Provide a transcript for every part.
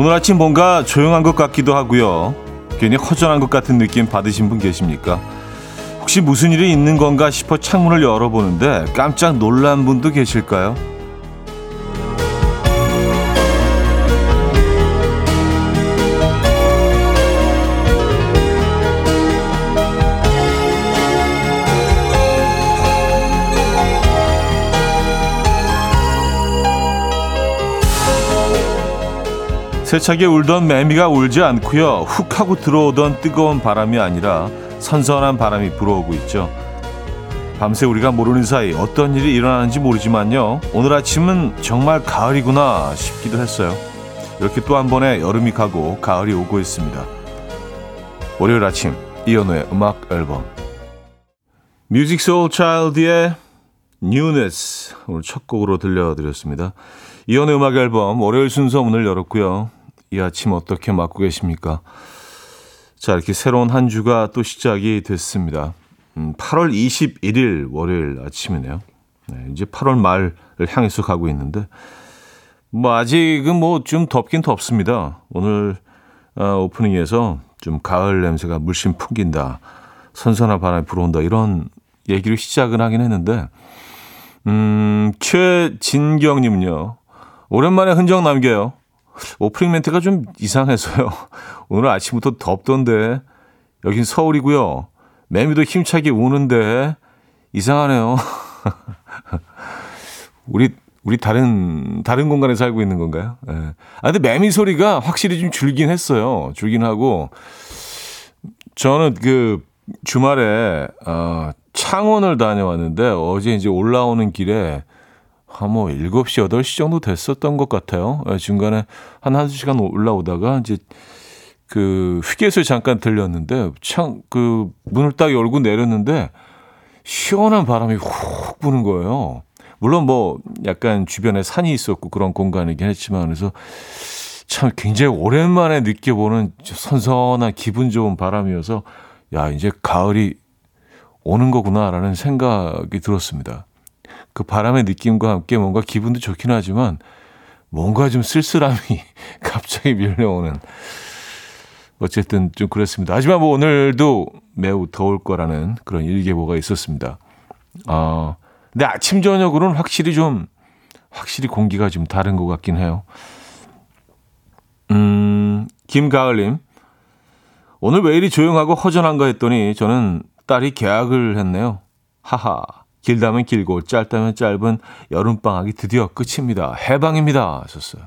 오늘 아침 뭔가 조용한 것 같기도 하고요. 괜히 허전한 것 같은 느낌 받으신 분 계십니까? 혹시 무슨 일이 있는 건가 싶어 창문을 열어보는데 깜짝 놀란 분도 계실까요? 세차게 울던 매미가 울지 않고요. 훅 하고 들어오던 뜨거운 바람이 아니라 선선한 바람이 불어오고 있죠. 밤새 우리가 모르는 사이 어떤 일이 일어나는지 모르지만요. 오늘 아침은 정말 가을이구나 싶기도 했어요. 이렇게 또 한 번의 여름이 가고 가을이 오고 있습니다. 월요일 아침 이연우의 음악 앨범 뮤직 소울 차일드의 Newness 오늘 첫 곡으로 들려드렸습니다. 이연우의 음악 앨범 월요일 순서 문을 열었고요. 이 아침 어떻게 맞고 계십니까? 자, 이렇게 새로운 한 주가 또 시작이 됐습니다. 음, 8월 21일 월요일 아침이네요. 네, 이제 8월 말을 향해서 가고 있는데, 뭐, 아직은 뭐 좀 덥긴 덥습니다. 오늘 어, 오프닝에서 좀 가을 냄새가 물씬 풍긴다. 선선한 바람이 불어온다. 이런 얘기를 시작은 하긴 했는데, 음, 최진경님은요, 오랜만에 흔적 남겨요. 오프닝 멘트가 좀 이상해서요. 오늘 아침부터 덥던데 여긴 서울이고요. 매미도 힘차게 우는데 이상하네요. 우리 우리 다른 다른 공간에 살고 있는 건가요? 예. 아 근데 매미 소리가 확실히 좀 줄긴 했어요. 줄긴 하고 저는 그 주말에 어 창원을 다녀왔는데 어제 이제 올라오는 길에 한뭐 7시, 8시 정도 됐었던 것 같아요. 예, 중간에 한 한두 시간 올라오다가 이제 그 휴게소에 잠깐 들렸는데 창 그 문을 딱 열고 내렸는데 시원한 바람이 훅 부는 거예요. 물론 뭐 약간 주변에 산이 있었고 그런 공간이긴 했지만 그래서 참 굉장히 오랜만에 느껴보는 선선한 기분 좋은 바람이어서 야 이제 가을이 오는 거구나라는 생각이 들었습니다. 그 바람의 느낌과 함께 뭔가 기분도 좋긴 하지만 뭔가 좀 쓸쓸함이 갑자기 밀려오는 어쨌든 좀 그렇습니다. 하지만 뭐 오늘도 매우 더울 거라는 그런 일계보가 있었습니다. 아, 근데 아침 저녁으로는 확실히 좀 확실히 공기가 좀 다른 것 같긴 해요. 음, 김가을님. 오늘 왜 이리 조용하고 허전한가 했더니 저는 딸이 계약을 했네요. 하하. 길다면 길고 짧다면 짧은 여름방학이 드디어 끝입니다. 해방입니다. 하셨어요.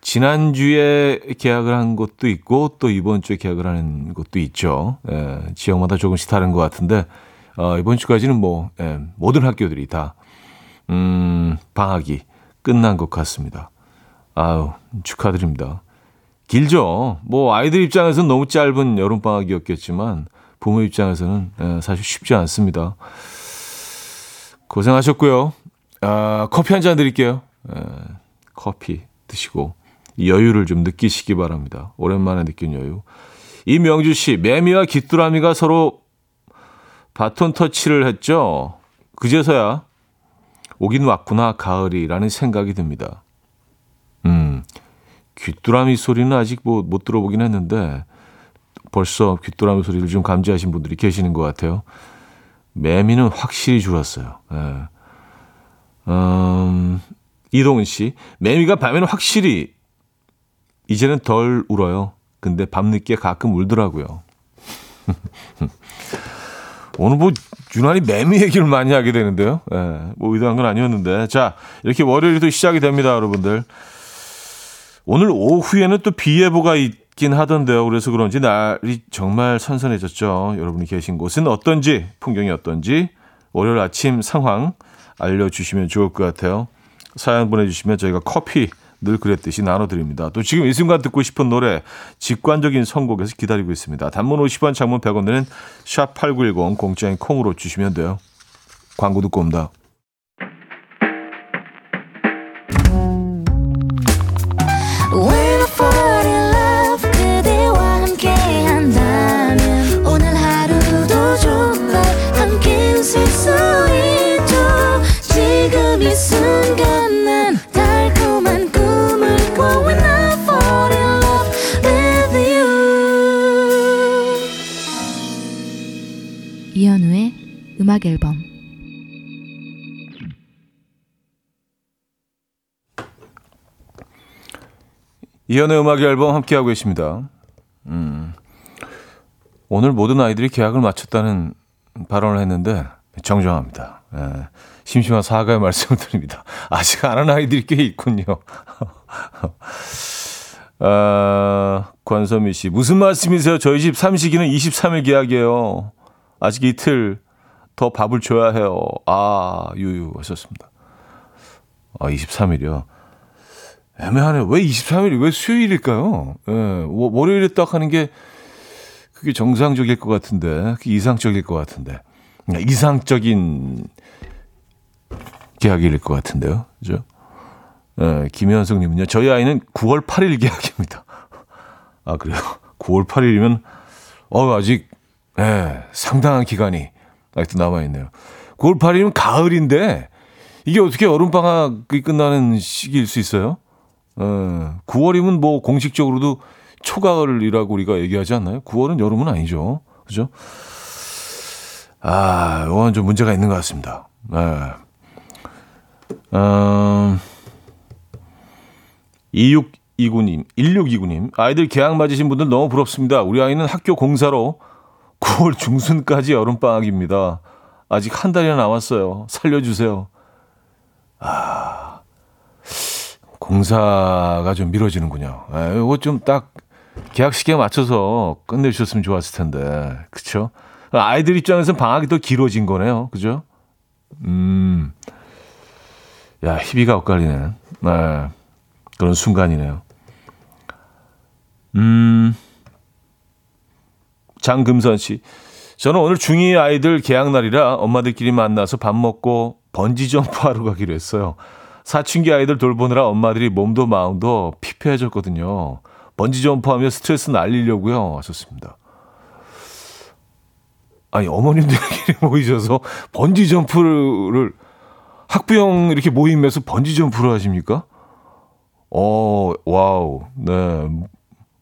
지난주에 계약을 한 것도 있고 또 이번 주에 계약을 하는 것도 있죠. 예, 지역마다 조금씩 다른 것 같은데 어, 이번 주까지는 뭐 예, 모든 학교들이 다 음, 방학이 끝난 것 같습니다. 아유 축하드립니다. 길죠. 뭐 아이들 입장에서는 너무 짧은 여름 방학이었겠지만 부모 입장에서는 예, 사실 쉽지 않습니다. 고생하셨고요. 아, 커피 한 잔 드릴게요. 에, 커피 드시고 여유를 좀 느끼시기 바랍니다. 오랜만에 느낀 여유. 이명주 씨, 매미와 귀뚜라미가 서로 바톤 터치를 했죠. 그제서야 오긴 왔구나 가을이라는 생각이 듭니다. 음, 귀뚜라미 소리는 아직 뭐 못 들어보긴 했는데 벌써 귀뚜라미 소리를 좀 감지하신 분들이 계시는 것 같아요. 매미는 확실히 줄었어요. 예. 음, 이동은 씨, 매미가 밤에는 확실히 이제는 덜 울어요. 근데 밤늦게 가끔 울더라고요. 오늘 뭐 유난히 매미 얘기를 많이 하게 되는데요. 예, 뭐 의도한 건 아니었는데. 자, 이렇게 월요일이 또 시작이 됩니다, 여러분들. 오늘 오후에는 또 비 예보가 있, 긴 하던데요. 그래서 그런지 날이 정말 선선해졌죠. 여러분이 계신 곳은 어떤지, 풍경이 어떤지, 월요일 아침 상황 알려주시면 좋을 것 같아요. 사연 보내주시면 저희가 커피 늘 그랬듯이 나눠드립니다. 또 지금 이 순간 듣고 싶은 노래 직관적인 선곡에서 기다리고 있습니다. 단문 50원, 장문 100원 드는 샵8910 공짜인 콩으로 주시면 돼요. 광고 듣고 옵니다. 음악 앨범 이연의 음악 앨범 함께하고 계십니다. 음, 오늘 모든 아이들이 계약을 마쳤다는 발언을 했는데 정정합니다. 예, 심심한 사과의 말씀을 드립니다. 아직 안 한 아이들이 꽤 있군요. 아, 권선미 씨, 무슨 말씀이세요? 저희 집 삼식이는 23일 계약이에요. 아직 이틀 더 밥을 줘야 해요. 아, 유유 하셨습니다. 아, 23일이요. 애매하네요. 왜 23일이 왜 수요일일까요? 예, 월요일에 딱 하는 게 그게 정상적일 것 같은데, 그게 이상적일 것 같은데. 이상적인 계약일 것 같은데요. 그죠? 예, 김현숙님은요. 저희 아이는 9월 8일 계약입니다. 아, 그래요? 9월 8일이면, 어, 아직, 예, 상당한 기간이 아직도 남아있네요. 9월 8일이면 가을인데, 이게 어떻게 여름방학이 끝나는 시기일 수 있어요? 어, 9월이면 뭐 공식적으로도 초가을이라고 우리가 얘기하지 않나요? 9월은 여름은 아니죠. 그죠? 아, 이건 좀 문제가 있는 것 같습니다. 네. 음, 2629님, 1629님, 아이들 개학 맞으신 분들 너무 부럽습니다. 우리 아이는 학교 공사로 9월 중순까지 여름방학입니다. 아직 한 달이나 남았어요. 살려주세요. 아, 공사가 좀 미뤄지는군요. 아, 이거 좀 딱 계약 시기에 맞춰서 끝내주셨으면 좋았을 텐데. 그쵸? 아이들 입장에서는 방학이 더 길어진 거네요. 그죠? 음. 야, 희비가 엇갈리네. 네. 그런 순간이네요. 음. 장금선 씨. 저는 오늘 중2 아이들 개학 날이라 엄마들끼리 만나서 밥 먹고 번지 점프하러 가기로 했어요. 사춘기 아이들 돌보느라 엄마들이 몸도 마음도 피폐해졌거든요. 번지 점프하며 스트레스 날리려고요. 하셨습니다. 아니 어머님들끼리 모이셔서 번지 점프를 학부형 이렇게 모임에서 번지 점프를 하십니까? 어, 와우. 네.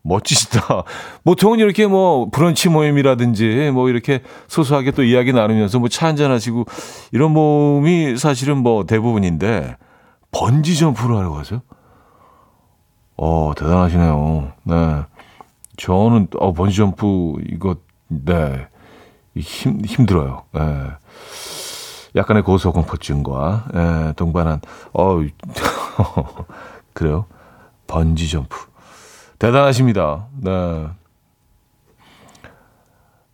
멋지시다. 보통은 이렇게 뭐 브런치 모임이라든지 뭐 이렇게 소소하게 또 이야기 나누면서 뭐 차 한잔 하시고 이런 모임이 사실은 뭐 대부분인데 번지 점프를 하러 가세요? 어, 대단하시네요. 네. 저는 어 번지 점프 이거 네. 힘, 힘들어요. 예. 약간의 고소공포증과 예, 동반한 어 그래요. 번지 점프 대단하십니다. 네.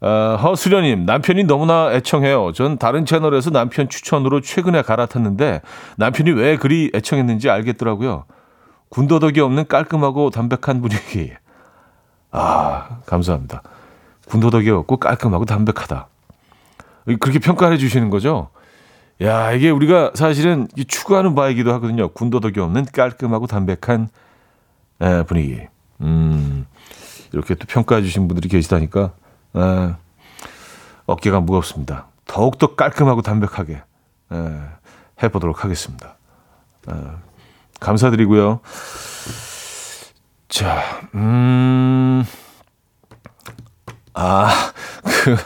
어, 허수련님 남편이 너무나 애청해요. 전 다른 채널에서 남편 추천으로 최근에 갈아탔는데 남편이 왜 그리 애청했는지 알겠더라고요. 군더더기 없는 깔끔하고 담백한 분위기. 아 감사합니다. 군더더기 없고 깔끔하고 담백하다. 그렇게 평가해 주시는 거죠? 야, 이게 우리가 사실은 추구하는 바이기도 하거든요. 군더더기 없는 깔끔하고 담백한 에, 분위기. 음, 이렇게 또 평가해 주신 분들이 계시다니까, 에, 어깨가 무겁습니다. 더욱더 깔끔하고 담백하게 에, 해보도록 하겠습니다. 에, 감사드리고요. 자, 음, 아, 그,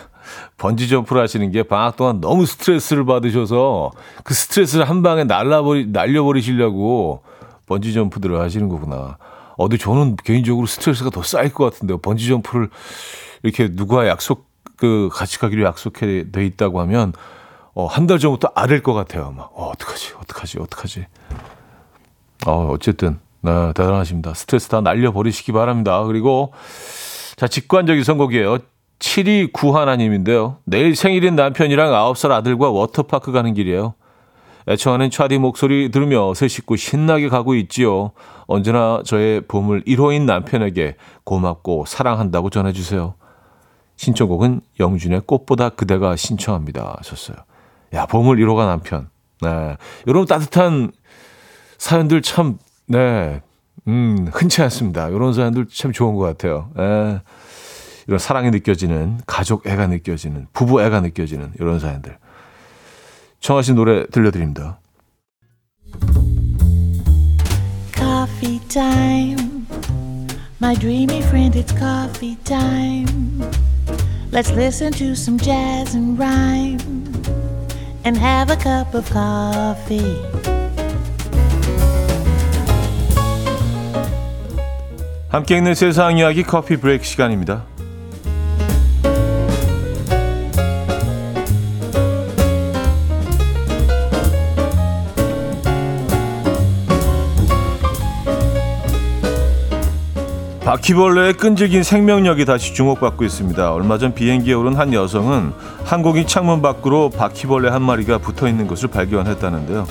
번지 점프를 하시는 게 방학 동안 너무 스트레스를 받으셔서 그 스트레스를 한 방에 날라버리, 날려버리시려고 번지 점프들을 하시는 거구나. 어디 저는 개인적으로 스트레스가 더 쌓일 것 같은데요. 번지 점프를 이렇게 누구와 약속, 그, 같이 가기로 약속해 돼 있다고 하면, 어, 한 달 전부터 아릴 것 같아요. 막, 어, 어떡하지, 어떡하지, 어떡하지. 어, 어쨌든, 네, 대단하십니다. 스트레스 다 날려 버리시기 바랍니다. 그리고, 자, 직관적인 선곡이에요. 7291하님인데요. 내일 생일인 남편이랑 9살 아들과 워터파크 가는 길이에요. 애청하는 차디 목소리 들으며 새 식구 신나게 가고 있지요. 언제나 저의 보물 1호인 남편에게 고맙고 사랑한다고 전해주세요. 신청곡은 영준의 꽃보다 그대가 신청합니다. 하셨어요. 야, 보물 1호가 남편. 네. 이런 따뜻한 사연들 참, 네. 음, 흔치 않습니다. 이런 사연들 참 좋은 것 같아요. 네. 이런 사랑이 느껴지는 가족 애가 느껴지는 부부 애가 느껴지는 이런 사연들 청하신 노래 들려드립니다. Coffee time. My dreamy friend, it's coffee time. Let's listen to some jazz and rhyme and have a cup of coffee. 함께 있는 세상 이야기 커피 브레이크 시간입니다. 바퀴벌레의 끈질긴 생명력이 다시 주목받고 있습니다. 얼마 전 비행기에 오른 한 여성은 항공기 창문 밖으로 바퀴벌레 한 마리가 붙어 있는 것을 발견했다는데요.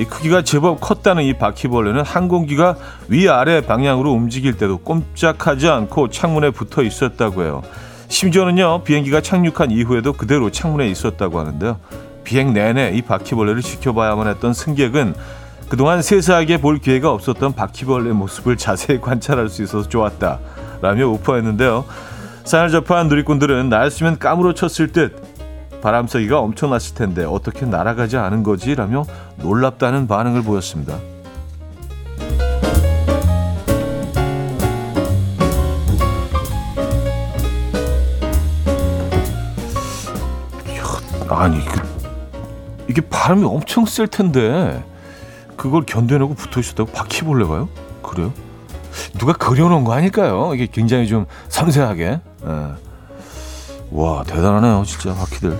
이 크기가 제법 컸다는 이 바퀴벌레는 항공기가 위아래 방향으로 움직일 때도 꼼짝하지 않고 창문에 붙어 있었다고 해요. 심지어는요, 비행기가 착륙한 이후에도 그대로 창문에 있었다고 하는데요. 비행 내내 이 바퀴벌레를 지켜봐야만 했던 승객은 그동안 세세하게 볼 기회가 없었던 바퀴벌레 모습을 자세히 관찰할 수 있어서 좋았다. 라며 오퍼했는데요. 사연을 접한 누리꾼들은 날씨면 까무러쳤을 듯 바람서기가 엄청났을 텐데 어떻게 날아가지 않은 거지? 라며 놀랍다는 반응을 보였습니다. 아니, 그, 이게 바람이 엄청 셀 텐데 그걸 견뎌내고 붙어 있었다고 바퀴벌레가요? 그래요? 누가 그려놓은 거 아닐까요? 이게 굉장히 좀 섬세하게. 예. 와 대단하네요, 진짜 바퀴들.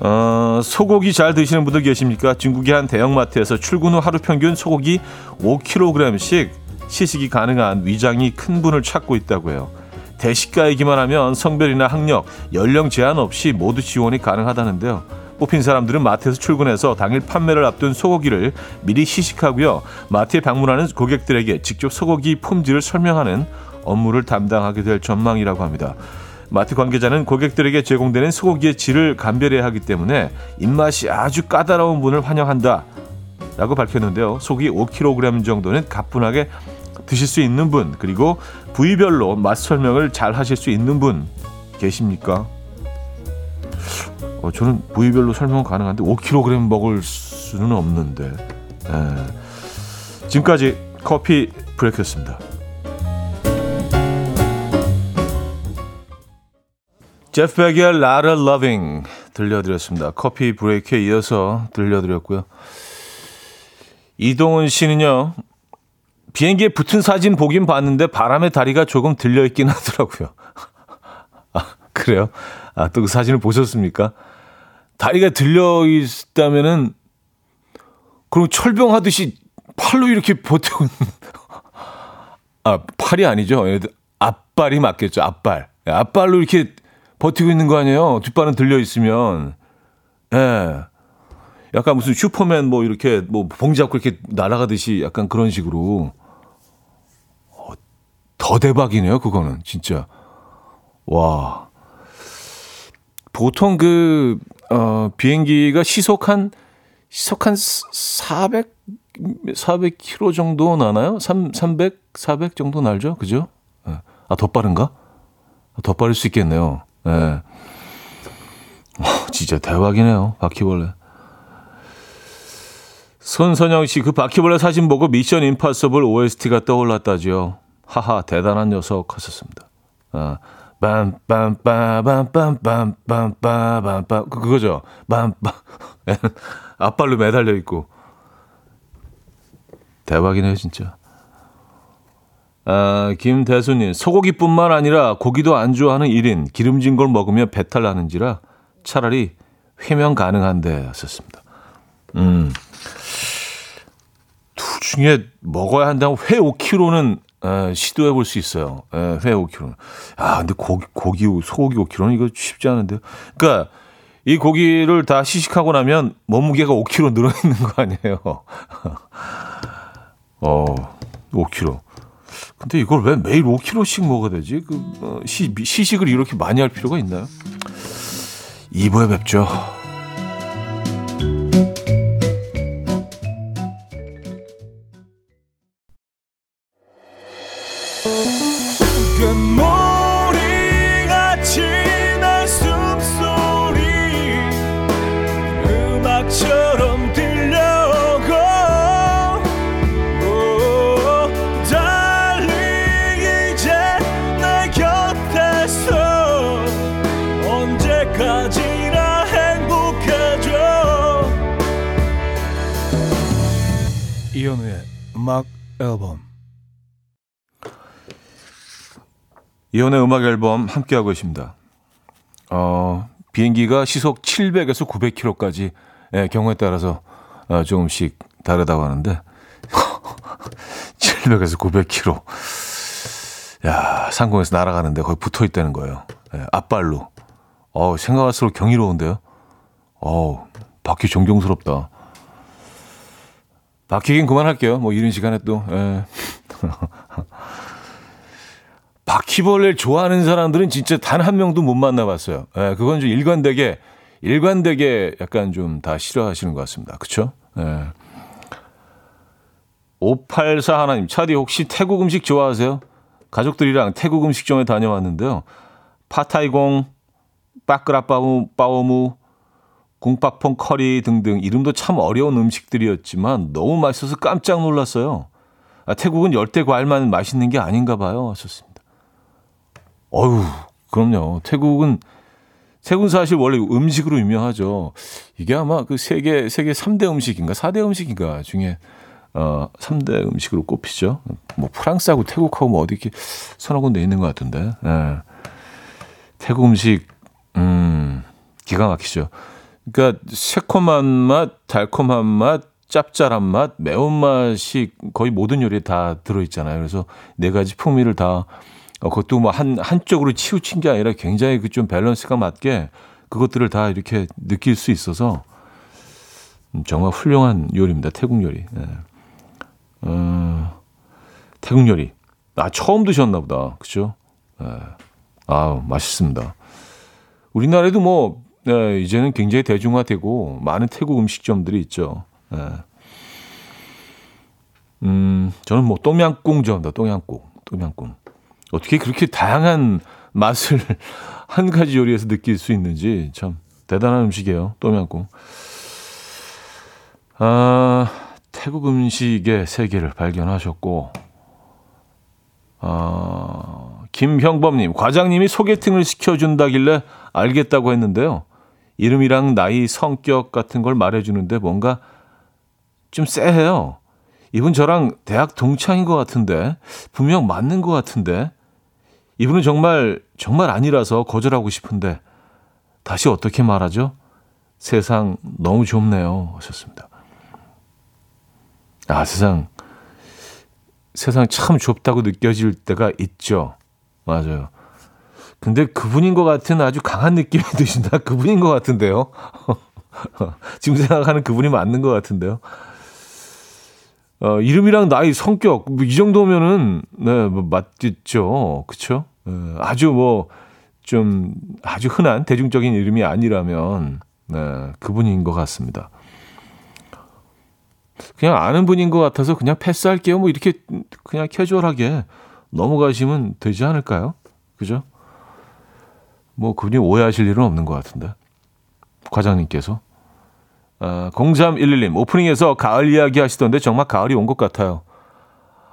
어, 소고기 잘 드시는 분들 계십니까? 중국의 한 대형마트에서 출근 후 하루 평균 소고기 5kg씩 시식이 가능한 위장이 큰 분을 찾고 있다고 해요. 대식가이기만 하면 성별이나 학력, 연령 제한 없이 모두 지원이 가능하다는데요. 뽑힌 사람들은 마트에서 출근해서 당일 판매를 앞둔 소고기를 미리 시식하고요. 마트에 방문하는 고객들에게 직접 소고기 품질을 설명하는 업무를 담당하게 될 전망이라고 합니다. 마트 관계자는 고객들에게 제공되는 소고기의 질을 감별해야 하기 때문에 입맛이 아주 까다로운 분을 환영한다. 라고 밝혔는데요. 소고기 5kg 정도는 가뿐하게 드실 수 있는 분, 그리고 부위별로 맛 설명을 잘 하실 수 있는 분 계십니까? 어, 저는 부위별로 설명 가능한데 5kg 먹을 수는 없는데. 에. 예. 지금까지 커피 브레이크였습니다. 제프 백의 라라 러빙 들려드렸습니다. 커피 브레이크에 이어서 들려드렸고요. 이동훈 씨는요. 비행기에 붙은 사진 보긴 봤는데 바람에 다리가 조금 들려 있긴 하더라고요. 아, 그래요? 아, 또 그 사진을 보셨습니까? 다리가 들려 있다면은 그리고 철병하듯이 팔로 이렇게 버티고 아 팔이 아니죠. 앞발이 맞겠죠. 앞발. 앞발로 이렇게 버티고 있는 거 아니에요. 뒷발은 들려 있으면. 예. 네. 약간 무슨 슈퍼맨 뭐 이렇게 뭐 봉 잡고 이렇게 날아가듯이 약간 그런 식으로. 어, 더 대박이네요. 그거는 진짜. 와. 보통 그 어, 비행기가 시속 한, 시속 한 400, 400km 정도 나나요? 3, 300, 400 정도 날죠? 그죠? 예. 아, 더 빠른가? 더 빠를 수 있겠네요. 예. 어, 진짜 대박이네요. 바퀴벌레. 손선영 씨, 그 바퀴벌레 사진 보고 미션 임파서블 OST가 떠올랐다죠. 하하, 대단한 녀석 하셨습니다. 아, 빰빰빰빰빰빰빰빰빰 그거죠. 빰빰 앞발로 매달려 있고 대박이네요 진짜. 아, 김대수님 소고기뿐만 아니라 고기도 안 좋아하는 1인 기름진 걸 먹으면 배탈 나는지라 차라리 회면 가능한데 하셨습니다. 음. 둘 중에 먹어야 한다면 회 5kg는 에, 시도해 볼 수 있어요. 에, 회 5kg. 아, 근데 고기, 고기, 소고기 5kg는 이거 쉽지 않은데요. 그러니까 이 고기를 다 시식하고 나면 몸무게가 5kg 늘어 있는 거 아니에요. 어, 5kg. 근데 이걸 왜 매일 5kg씩 먹어야 되지? 그 어, 시, 시식을 이렇게 많이 할 필요가 있나요? 2부에 뵙죠. 음악 앨범 함께하고 계십니다. 어, 비행기가 시속 700에서 900km까지 예, 경우에 따라서 어, 조금씩 다르다고 하는데 700에서 900km 야 상공에서 날아가는데 거의 붙어 있다는 거예요. 예, 앞발로. 어 생각할수록 경이로운데요. 어 바퀴 존경스럽다. 바퀴긴 그만할게요. 뭐 이런 시간에 또. 예. 바퀴벌레를 좋아하는 사람들은 진짜 단 한 명도 못 만나봤어요. 예, 그건 좀 일관되게 일관되게 약간 좀 다 싫어하시는 것 같습니다. 그렇죠? 예. 584 하나님, 차디 혹시 태국 음식 좋아하세요? 가족들이랑 태국 음식점에 다녀왔는데요. 파타이공, 빠끄라빠우, 빠오무, 궁밥퐁 커리 등등 이름도 참 어려운 음식들이었지만 너무 맛있어서 깜짝 놀랐어요. 아, 태국은 열대 과일만 맛있는 게 아닌가 봐요. 하셨습니다. 어휴, 그럼요. 태국은 태국은 사실 원래 음식으로 유명하죠. 이게 아마 그 세계 세계 3대 음식인가 4대 음식인가 중에 어 3대 음식으로 꼽히죠. 뭐 프랑스하고 태국하고 뭐 어디 이렇게 서너 군데 있는 것 같은데. 예. 태국 음식 음 기가 막히죠. 그러니까 새콤한 맛, 달콤한 맛, 짭짤한 맛, 매운 맛이 거의 모든 요리에 다 들어 있잖아요. 그래서 네 가지 풍미를 다 어, 그것도 뭐 한, 한쪽으로 치우친 게 아니라 굉장히 그 좀 밸런스가 맞게 그것들을 다 이렇게 느낄 수 있어서 음, 정말 훌륭한 요리입니다. 태국 요리. 네. 어, 태국 요리. 아, 처음 드셨나 보다. 그죠? 네. 아우, 맛있습니다. 우리나라에도 뭐, 네, 이제는 굉장히 대중화되고 많은 태국 음식점들이 있죠. 네. 음, 저는 뭐, 똠양꿍 좋아합니다. 똠양꿍. 똠양꿍. 어떻게 그렇게 다양한 맛을 한 가지 요리에서 느낄 수 있는지 참 대단한 음식이에요. 똠양꿍. 아, 태국 음식의 세계를 발견하셨고, 아, 김형범님, 과장님이 소개팅을 시켜준다길래 알겠다고 했는데요. 이름이랑 나이, 성격 같은 걸 말해주는데 뭔가 좀 쎄해요. 이분 저랑 대학 동창인 것 같은데, 분명 맞는 것 같은데, 이분은 정말, 정말 아니라서 거절하고 싶은데, 다시 어떻게 말하죠? 세상 너무 좁네요. 하셨습니다. 아, 세상, 세상 참 좁다고 느껴질 때가 있죠. 맞아요. 근데 그분인 것 같은 아주 강한 느낌이 드신다. 그분인 것 같은데요. 지금 생각하는 그분이 맞는 것 같은데요. 어, 이름이랑 나이, 성격, 뭐 이 정도면은, 네, 뭐 맞겠죠. 그쵸? 네, 아주 뭐, 좀, 아주 흔한 대중적인 이름이 아니라면, 네, 그분인 것 같습니다. 그냥 아는 분인 것 같아서 그냥 패스할게요. 뭐 이렇게 그냥 캐주얼하게 넘어가시면 되지 않을까요? 그죠? 뭐 그분이 오해하실 일은 없는 것 같은데. 과장님께서. 아, 0311님, 오프닝에서 가을 이야기 하시던데 정말 가을이 온 것 같아요.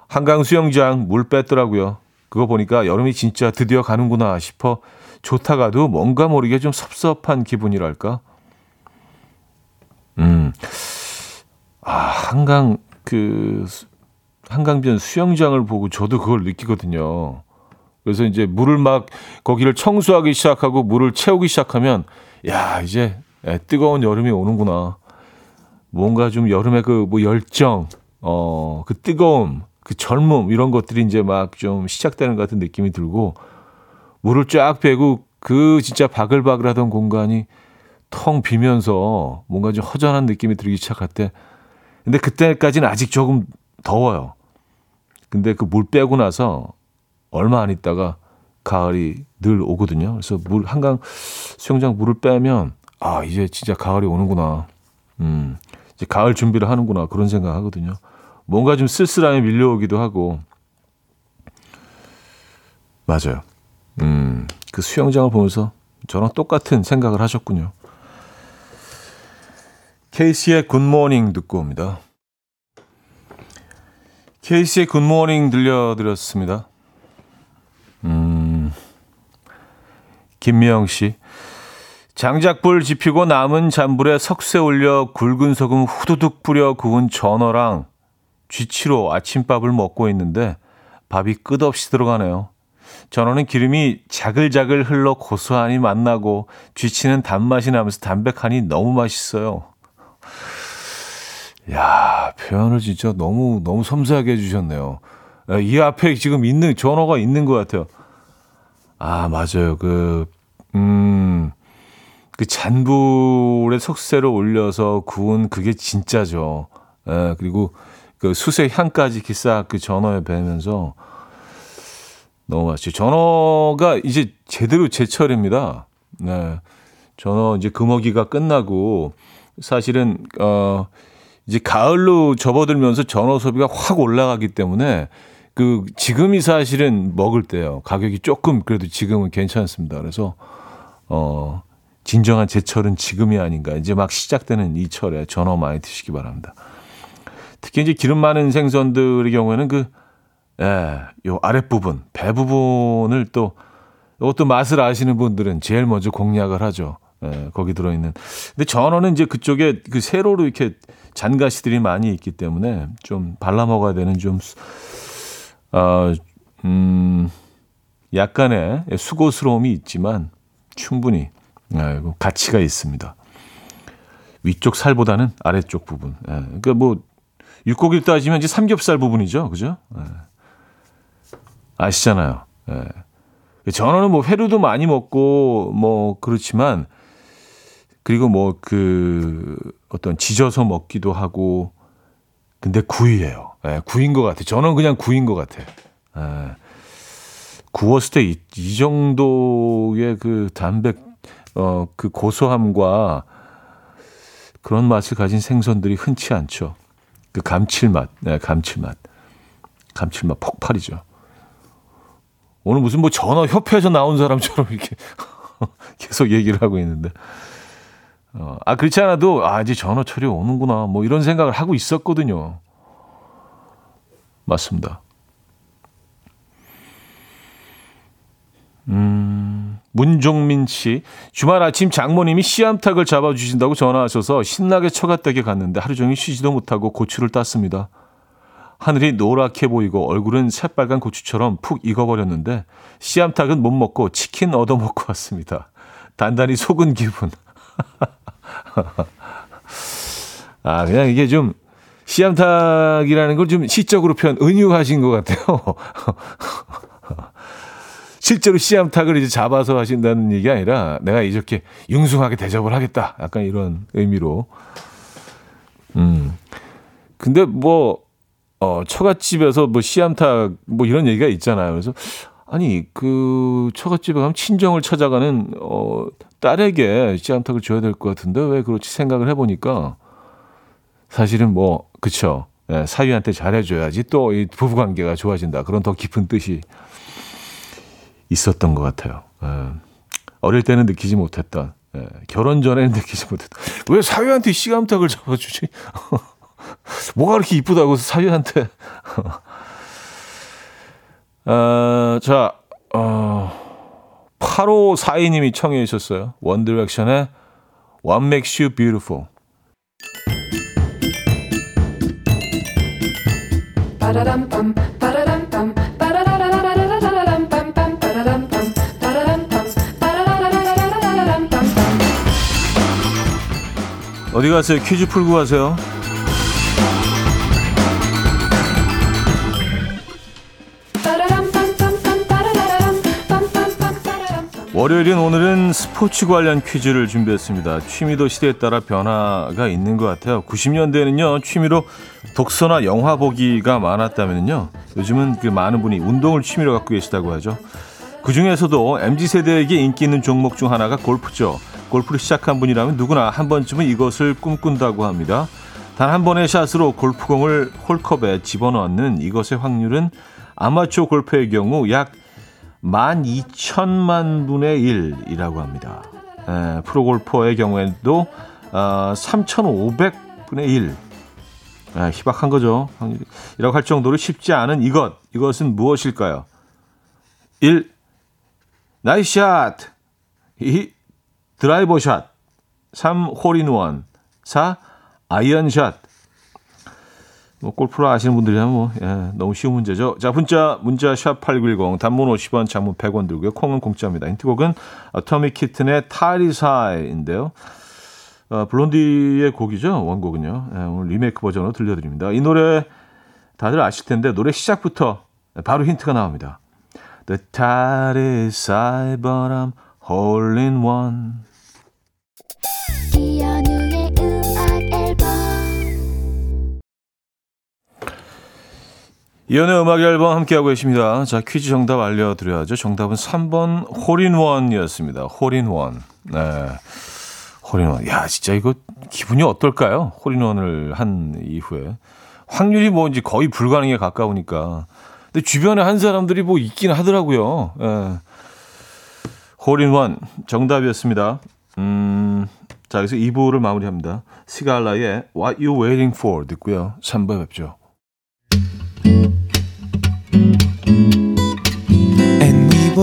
한강 수영장 물 뺐더라고요. 그거 보니까 여름이 진짜 드디어 가는구나 싶어 좋다가도 뭔가 모르게 좀 섭섭한 기분이랄까. 음. 아, 한강 그 한강변 수영장을 보고 저도 그걸 느끼거든요. 그래서 이제 물을 막 거기를 청소하기 시작하고 물을 채우기 시작하면 야, 이제 뜨거운 여름이 오는구나. 뭔가 좀 여름의 그 뭐 열정, 어, 그 뜨거움, 그 젊음 이런 것들이 이제 막 좀 시작되는 것 같은 느낌이 들고 물을 쫙 빼고 그 진짜 바글바글하던 공간이 텅 비면서 뭔가 좀 허전한 느낌이 들기 시작할 때 근데 그때까지는 아직 조금 더워요. 근데 그 물 빼고 나서 얼마 안 있다가 가을이 늘 오거든요. 그래서 물 한강 수영장 물을 빼면 아 이제 진짜 가을이 오는구나. 음 이제 가을 준비를 하는구나 그런 생각 하거든요. 뭔가 좀 쓸쓸함이 밀려오기도 하고 맞아요. 음 그 수영장을 보면서 저랑 똑같은 생각을 하셨군요. 케이시의 굿모닝 듣고 옵니다. 케이시의 굿모닝 들려드렸습니다. 음, 김미영 씨. 장작불 지피고 남은 잔불에 석쇠 올려 굵은 소금 후두둑 뿌려 구운 전어랑 쥐치로 아침밥을 먹고 있는데 밥이 끝없이 들어가네요. 전어는 기름이 자글자글 흘러 고소하니 맛나고 쥐치는 단맛이 나면서 담백하니 너무 맛있어요. 야, 표현을 진짜 너무 너무 섬세하게 해주셨네요. 이 앞에 지금 있는 전어가 있는 것 같아요. 아, 맞아요. 그, 음, 그 잔불에 석쇠를 올려서 구운 그게 진짜죠. 예, 그리고 그 수세 향까지 이렇게 싹그 전어에 배면서 너무 맛있죠. 전어가 이제 제대로 제철입니다. 네. 전어 이제 금어기가 끝나고 사실은 어 이제 가을로 접어들면서 전어 소비가 확 올라가기 때문에 그 지금이 사실은 먹을 때요. 가격이 조금 그래도 지금은 괜찮습니다. 그래서 어 진정한 제철은 지금이 아닌가. 이제 막 시작되는 이 철에 전어 많이 드시기 바랍니다. 특히 이제 기름 많은 생선들의 경우에는 그, 예, 요 아랫부분, 배 부분을 또, 이것도 맛을 아시는 분들은 제일 먼저 공략을 하죠. 예, 거기 들어있는. 근데 전어는 이제 그쪽에 그 세로로 이렇게 잔가시들이 많이 있기 때문에 좀 발라 먹어야 되는 좀, 어, 음, 약간의 수고스러움이 있지만 충분히 아이고, 가치가 있습니다. 위쪽 살보다는 아래쪽 부분. 예, 그러니까 뭐 육고기를 따지면 이제 삼겹살 부분이죠. 그죠? 예. 아시잖아요. 예. 전어는 뭐 회류도 많이 먹고 뭐 그렇지만 그리고 뭐 그 어떤 지져서 먹기도 하고 근데 구이예요. 예, 구인 것 같아. 저는 그냥 구인 것 같아. 예. 구웠을 때 이 정도의 그 담백 어, 그 고소함과 그런 맛을 가진 생선들이 흔치 않죠. 그 감칠맛, 네, 감칠맛. 감칠맛 폭발이죠. 오늘 무슨 뭐 전어 협회에서 나온 사람처럼 이렇게 계속 얘기를 하고 있는데. 어, 아, 그렇지 않아도, 아, 이제 전어철이 오는구나. 뭐 이런 생각을 하고 있었거든요. 맞습니다. 음, 문종민 씨. 주말 아침 장모님이 씨암탉을 잡아주신다고 전화하셔서 신나게 처갓댁에 갔는데 하루 종일 쉬지도 못하고 고추를 땄습니다. 하늘이 노랗게 보이고 얼굴은 새빨간 고추처럼 푹 익어버렸는데 씨암탉은 못 먹고 치킨 얻어먹고 왔습니다. 단단히 속은 기분. 아, 그냥 이게 좀 씨암탉이라는 걸 좀 시적으로 표현 은유하신 것 같아요. 실제로 씨암탉을 이제 잡아서 하신다는 얘기 아니라 내가 이렇게 융숭하게 대접을 하겠다. 약간 이런 의미로. 음. 근데 뭐, 어, 처갓집에서 뭐 씨암탉 뭐 이런 얘기가 있잖아요. 그래서 아니, 그 처갓집에 가면 친정을 찾아가는 어, 딸에게 씨암탉을 줘야 될 것 같은데 왜 그렇지 생각을 해보니까 사실은 뭐, 그쵸. 예, 사위한테 잘해줘야지 또 이 부부관계가 좋아진다. 그런 더 깊은 뜻이 있었던 것 같아요. 예. 어릴 때는 느끼지 못했던, 예. 결혼 전에는 느끼지 못했던. 왜 사위한테 씨암탉을 잡아주지? 뭐가 그렇게 이쁘다고 사위한테. 어, 자, 어, 8542님이 청해 주셨어요. 원디렉션의 What Makes You Beautiful. 어디 가세요? 퀴즈 풀고 가세요. 월요일인 오늘은 스포츠 관련 퀴즈를 준비했습니다. 취미도 시대에 따라 변화가 있는 것 같아요. 90년대에는요, 취미로 독서나 영화 보기가 많았다면요, 요즘은 그 많은 분이 운동을 취미로 갖고 계시다고 하죠. 그 중에서도 MZ세대에게 인기 있는 종목 중 하나가 골프죠. 골프를 시작한 분이라면 누구나 한 번쯤은 이것을 꿈꾼다고 합니다. 단 한 번의 샷으로 골프공을 홀컵에 집어넣는 이것의 확률은 아마추어 골프의 경우 약 12,000만 분의 1이라고 합니다. 에, 프로골퍼의 경우에도 어, 3,500분의 1. 에, 희박한 거죠. 이라고 할 정도로 쉽지 않은 이것. 이것은 무엇일까요? 1. 나이스 샷. 2. 드라이버 샷. 3. 홀인원. 4. 아이언 샷. 뭐 골프를 아시는 분들이라면 뭐 예, 너무 쉬운 문제죠. 자, 문자 문자 샵 8910 단문 50원, 장문 100원 들고요. 콩은 공짜입니다. 힌트곡은 어토믹 키튼의 타리사이인데요. 어, 블론디의 곡이죠. 원곡은요. 예, 오늘 리메이크 버전으로 들려드립니다. 이 노래 다들 아실 텐데 노래 시작부터 바로 힌트가 나옵니다. The tide is high, but I'm hole in one. 이현우의 음악 앨범 이연의 음악 앨범 함께하고 계십니다. 자, 퀴즈 정답 알려드려야죠. 정답은 3번 홀인원이었습니다. 홀인원. 네. 홀인원. 야, 진짜 이거 기분이 어떨까요? 홀인원을 한 이후에. 확률이 뭐 이제 거의 불가능에 가까우니까. 근데 주변에 한 사람들이 뭐 있긴 하더라고요. 예. 홀인원 정답이었습니다. 음, 자, 여기서 2부를 마무리합니다. 시갈라의 What You Waiting For 듣고요. 3부에 뵙죠.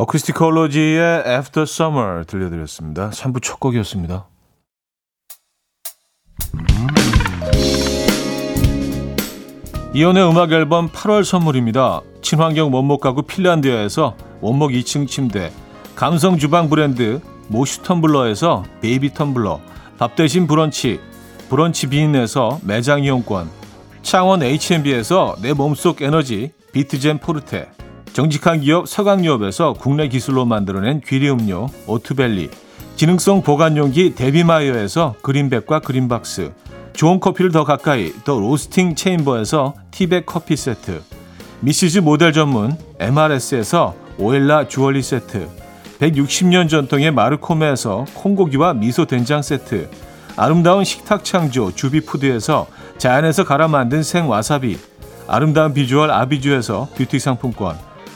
어쿠스티컬로지의 After Summer 들려드렸습니다. 3부 첫 곡이었습니다. 이연의 음악 앨범 8월 선물입니다. 친환경 원목 가구 핀란드에서 원목 2층 침대, 감성 주방 브랜드 모슈 텀블러에서 베이비 텀블러, 밥 대신 브런치, 브런치 빈에서 매장 이용권, 창원 H&B에서 내 몸속 에너지 비트젠 포르테, 정직한 기업 서강유업에서 국내 기술로 만들어낸 귀리 음료 오트벨리, 기능성 보관용기 데비마이어에서 그린백과 그린박스, 좋은 커피를 더 가까이 더 로스팅 체인버에서 티백 커피 세트, 미시즈 모델 전문 MRS에서 오엘라 주얼리 세트, 160년 전통의 마르코메에서 콩고기와 미소 된장 세트, 아름다운 식탁 창조 주비푸드에서 자연에서 갈아 만든 생와사비, 아름다운 비주얼 아비주에서 뷰티 상품권,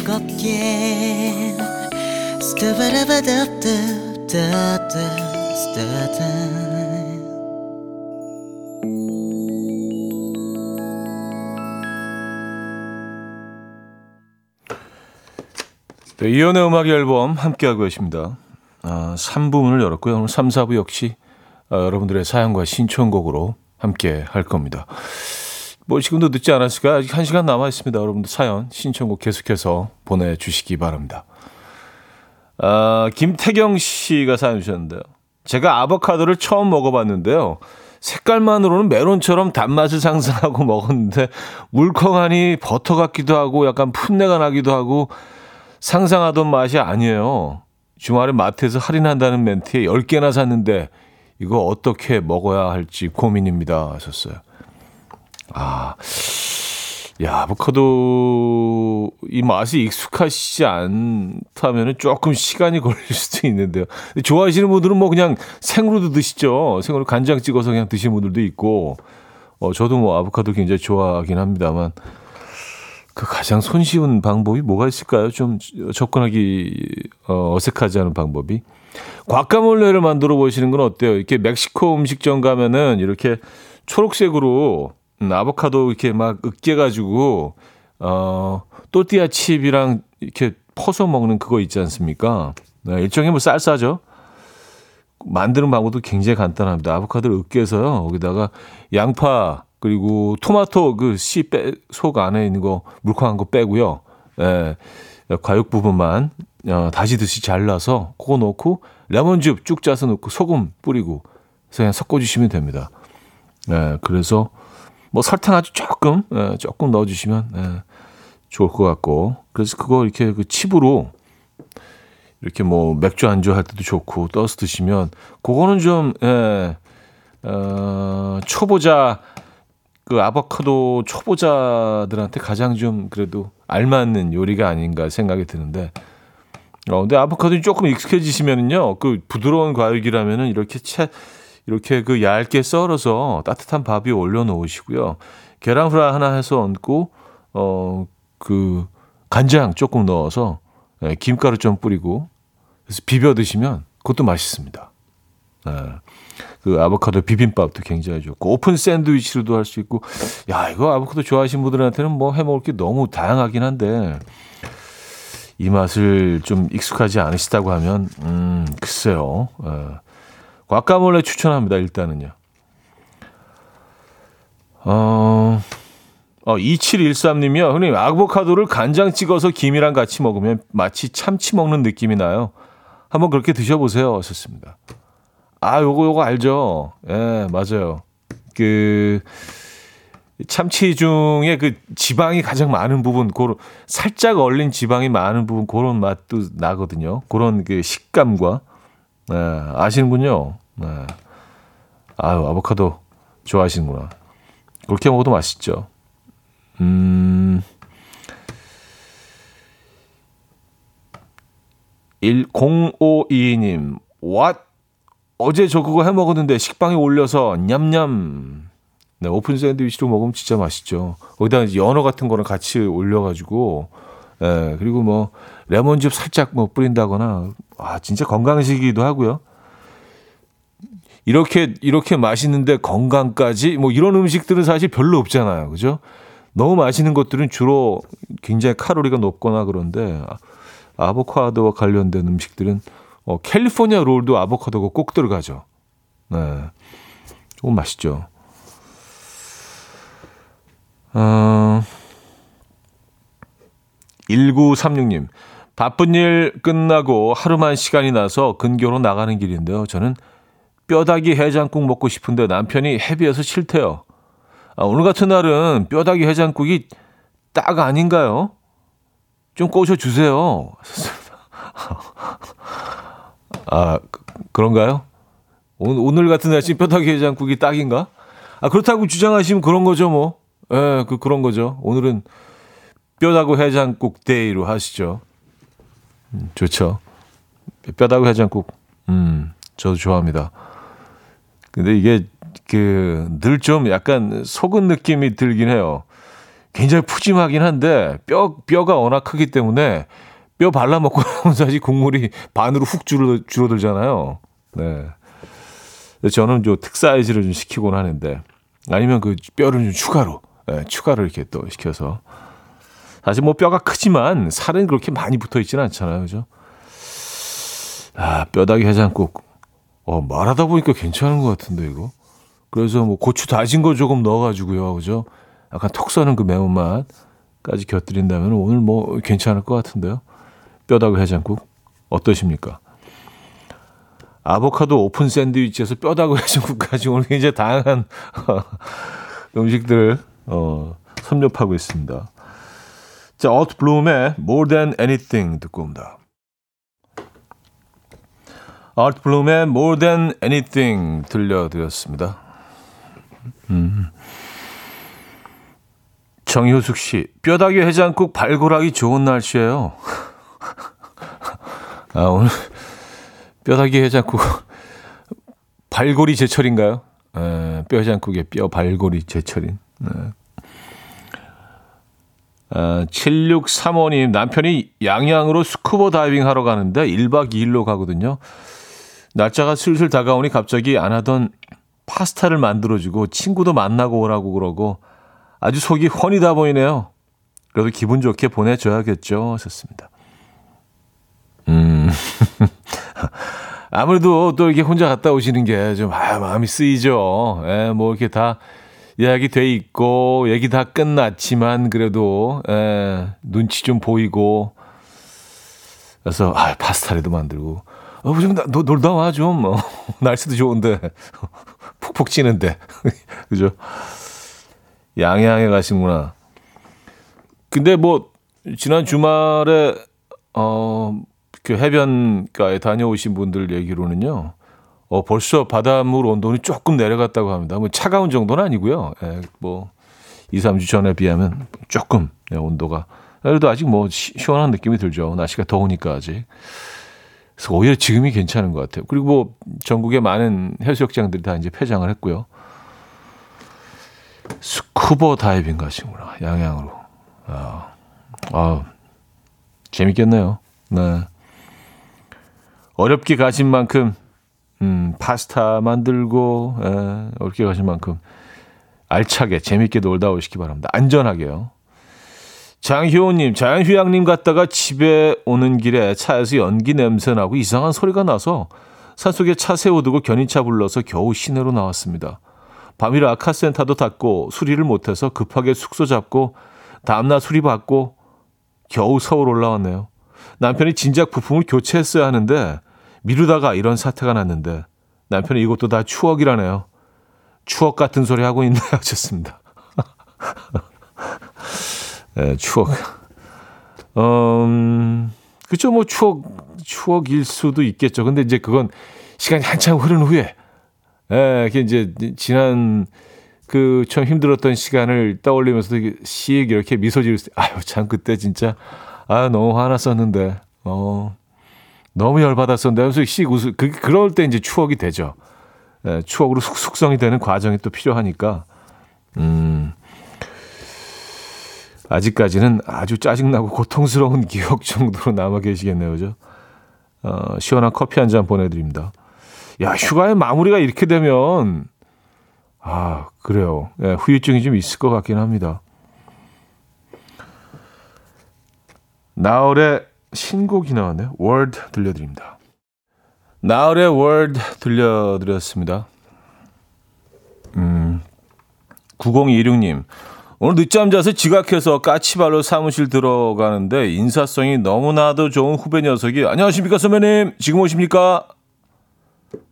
즐겁게 스타바라바답답답답답 네, 이연의 음악 앨범 함께하고 계십니다. 아, 3부문을 열었고요. 오늘 3, 4부 역시 아, 여러분들의 사연과 신청곡으로 함께 할 겁니다. 뭐 지금도 늦지 않았을까? 아직 1시간 남아 있습니다. 여러분들 사연, 신청곡 계속해서 보내주시기 바랍니다. 아, 김태경 씨가 사연 주셨는데요. 제가 아보카도를 처음 먹어봤는데요. 색깔만으로는 메론처럼 단맛을 상상하고 먹었는데 물컹하니 버터 같기도 하고 약간 풋내가 나기도 하고 상상하던 맛이 아니에요. 주말에 마트에서 할인한다는 멘트에 10개나 샀는데 이거 어떻게 먹어야 할지 고민입니다. 하셨어요. 아, 야, 아보카도 이 맛이 익숙하시지 않다면 조금 시간이 걸릴 수도 있는데요. 좋아하시는 분들은 뭐 그냥 생으로도 드시죠. 생으로 간장 찍어서 그냥 드시는 분들도 있고, 어, 저도 뭐 아보카도 굉장히 좋아하긴 합니다만, 그 가장 손쉬운 방법이 뭐가 있을까요? 좀 접근하기 어, 어색하지 않은 방법이. 과카몰레를 만들어 보시는 건 어때요? 이렇게 멕시코 음식점 가면은 이렇게 초록색으로 음, 아보카도 이렇게 막 으깨가지고 어 또띠아 칩이랑 이렇게 퍼서 먹는 그거 있지 않습니까? 네, 일종의 뭐 쌀싸죠. 만드는 방법도 굉장히 간단합니다. 아보카도를 으깨서요. 거기다가 양파 그리고 토마토 그씨빼속 안에 있는 거 물컹한 거 빼고요. 예. 과육 부분만 어, 다시 듯이 잘라서 그거 넣고 레몬즙 쭉 짜서 넣고 소금 뿌리고 그냥 섞어주시면 됩니다. 예, 그래서 뭐 설탕 아주 조금 예, 조금 넣어주시면 예, 좋을 것 같고. 그래서 그거 이렇게 그 칩으로 이렇게 뭐 맥주 안주 할 때도 좋고 떠서 드시면 그거는 좀 예, 어, 초보자 그 아보카도 초보자들한테 가장 좀 그래도 알맞는 요리가 아닌가 생각이 드는데. 어 근데 아보카도 조금 익숙해지시면은요 그 부드러운 과육이라면은 이렇게 채 이렇게 그 얇게 썰어서 따뜻한 밥 위에 올려 놓으시고요 계란 후라이 하나 해서 얹고 어 그 간장 조금 넣어서 예, 김가루 좀 뿌리고 그래서 비벼 드시면 그것도 맛있습니다. 예. 그 아보카도 비빔밥도 굉장히 좋고 오픈 샌드위치로도 할 수 있고 야 이거 아보카도 좋아하시는 분들한테는 뭐 해 먹을 게 너무 다양하긴 한데 이 맛을 좀 익숙하지 않으시다고 하면 음 글쎄요 예. 과카몰레 추천합니다 일단은요 어, 어 2713님이요 형님 아보카도를 간장 찍어서 김이랑 같이 먹으면 마치 참치 먹는 느낌이 나요 한번 그렇게 드셔보세요 하셨습니다 아, 요거 요거 알죠? 예, 맞아요. 그 참치 중에 그 지방이 가장 많은 부분, 고런 살짝 얼린 지방이 많은 부분 그런 맛도 나거든요. 그런 그 식감과 예, 아시는군요. 네. 아유, 아보카도 좋아하시는구나. 그렇게 먹어도 맛있죠. 음. 1052님, what? 어제 저 그거 해 먹었는데 식빵에 올려서 냠냠. 네, 오픈 샌드위치로 먹으면 진짜 맛있죠. 거기다 연어 같은 거랑 같이 올려가지고, 예, 그리고 뭐, 레몬즙 살짝 뭐 뿌린다거나, 아, 진짜 건강식이기도 하고요. 이렇게, 이렇게 맛있는데 건강까지, 뭐 이런 음식들은 사실 별로 없잖아요. 그죠? 너무 맛있는 것들은 주로 굉장히 칼로리가 높거나 그런데, 아, 아보카도와 관련된 음식들은 어, 캘리포니아 롤도 아보카도가 꼭 들어가죠. 네. 조금 맛있죠. 어, 1936님. 바쁜 일 끝나고 하루만 시간이 나서 근교로 나가는 길인데요. 저는 뼈다귀 해장국 먹고 싶은데 남편이 헤비해서 싫대요. 아, 오늘 같은 날은 뼈다귀 해장국이 딱 아닌가요? 좀 꼬셔주세요. 아, 그, 그런가요? 오늘, 오늘 같은 날씨 뼈다귀 해장국이 딱인가? 아, 그렇다고 주장하시면 그런 거죠, 뭐. 예, 그, 그런 거죠. 오늘은 뼈다귀 해장국 데이로 하시죠. 음, 좋죠. 뼈다귀 해장국, 음, 저도 좋아합니다. 근데 이게, 그, 늘 좀 약간 속은 느낌이 들긴 해요. 굉장히 푸짐하긴 한데, 뼈, 뼈가 워낙 크기 때문에 뼈 발라 먹고 나면 사실 국물이 반으로 훅 줄어, 줄어들잖아요. 네. 저는 좀 특사이즈를 좀 시키곤 하는데, 아니면 그 뼈를 좀 추가로, 네, 추가로 이렇게 또 시켜서. 사실 뭐 뼈가 크지만 살은 그렇게 많이 붙어 있지는 않잖아요. 그죠? 아, 뼈다귀 해장국. 어, 말하다 보니까 괜찮은 것 같은데, 이거. 그래서 뭐 고추 다진 거 조금 넣어가지고요. 그죠? 약간 톡 쏘는 그 매운맛까지 곁들인다면 오늘 뭐 괜찮을 것 같은데요. 뼈다귀 해장국 어떠십니까? 아보카도 오픈 샌드위치에서 뼈다귀 해장국까지 오늘 굉장히 다양한 음식들을 어, 섭렵하고 있습니다. 자, 어트 블룸의 More Than Anything 듣고 옵니다. 아트 블룸의 More Than Anything 들려드렸습니다. 음. 정효숙 씨, 뼈다귀 해장국 발굴하기 좋은 날씨예요. 아, 오늘 뼈다귀 해장국 발골이 제철인가요? 에, 뼈 해장국에 뼈 발골이 제철인. 네. 아, 7635님 남편이 양양으로 스쿠버 다이빙 하러 가는데 1박 2일로 가거든요. 날짜가 슬슬 다가오니 갑자기 안 하던 파스타를 만들어주고 친구도 만나고 오라고 그러고 아주 속이 훤히 다 보이네요. 그래도 기분 좋게 보내줘야겠죠. 하셨습니다. 음. 아무래도 또 이렇게 혼자 갔다 오시는 게 좀 아, 마음이 쓰이죠. 예, 뭐 이렇게 다 예약이 돼 있고 얘기 다 끝났지만 그래도 예, 눈치 좀 보이고 그래서 아 파스타라도 만들고 어, 좀 나- 너 놀다 와 좀. 어, 날씨도 좋은데 푹푹 찌는데 그죠? 양양에 가시구나. 근데 뭐 지난 주말에 어 그 해변가에 다녀오신 분들 얘기로는요. 어 벌써 바닷물 온도는 조금 내려갔다고 합니다. 뭐 차가운 정도는 아니고요. 예, 뭐 2, 3주 전에 비하면 조금 네, 온도가 그래도 아직 뭐 시, 시원한 느낌이 들죠. 날씨가 더우니까 아직. 그래서 오히려 지금이 괜찮은 것 같아요. 그리고 뭐 전국의 많은 해수욕장들이 다 이제 폐장을 했고요. 스쿠버 다이빙 가시구나 양양으로. 아, 아 재밌겠네요. 네. 어렵게 가신 만큼 음, 파스타 만들고 예, 어렵게 가신 만큼 알차게 재밌게 놀다 오시기 바랍니다. 안전하게요. 장효님, 자연휴양림 갔다가 집에 오는 길에 차에서 연기 냄새 나고 이상한 소리가 나서 산속에 차 세워두고 견인차 불러서 겨우 시내로 나왔습니다. 밤이라 카센터도 닫고 수리를 못해서 급하게 숙소 잡고 다음날 수리 받고 겨우 서울 올라왔네요. 남편이 진작 부품을 교체했어야 하는데 미루다가 이런 사태가 났는데 남편이 이것도 다 추억이라네요. 추억 같은 소리 하고 있네 하셨습니다. 네, 추억. 음, 그쵸, 뭐, 추억, 추억일 수도 있겠죠. 근데 이제 그건 시간이 한참 흐른 후에, 예, 이게 이제 지난 그 참 힘들었던 시간을 떠올리면서 씩 이렇게 미소 지을 때, 아유, 참, 그때 진짜, 아 너무 화났었는데, 어, 너무 열받았었는데, 하면서 씩 웃을, 그, 그럴 때 이제 추억이 되죠. 예, 추억으로 숙, 숙성이 되는 과정이 또 필요하니까, 음, 아직까지는 아주 짜증나고 고통스러운 기억 정도로 남아 계시겠네요, 그죠? 어, 시원한 커피 한 잔 보내드립니다. 야, 휴가의 마무리가 이렇게 되면, 아, 그래요. 예, 후유증이 좀 있을 것 같긴 합니다. 나얼의 신곡이 나왔네요. 월드 들려드립니다. 나얼의 월드 들려드렸습니다. 음, 9026님. 오늘 늦잠 자서 지각해서 까치발로 사무실 들어가는데 인사성이 너무나도 좋은 후배 녀석이 안녕하십니까 선배님 지금 오십니까?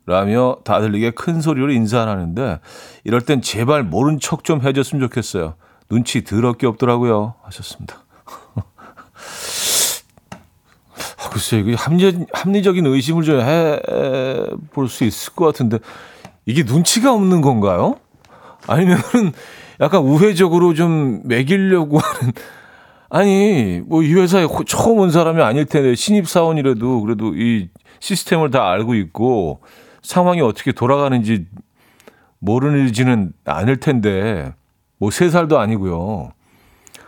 라며 다 들리게 큰 소리로 인사하는데 이럴 땐 제발 모른 척 좀 해줬으면 좋겠어요. 눈치 더럽게 없더라고요 하셨습니다. 아, 글쎄 이게 합리, 합리적인 의심을 좀 해볼 수 있을 것 같은데 이게 눈치가 없는 건가요? 아니면은 약간 우회적으로 좀 매기려고 하는 아니 뭐 이 회사에 호- 처음 온 사람이 아닐 텐데 신입 사원이라도 그래도 이 시스템을 다 알고 있고 상황이 어떻게 돌아가는지 모르지는 않을 텐데 뭐 세 살도 아니고요.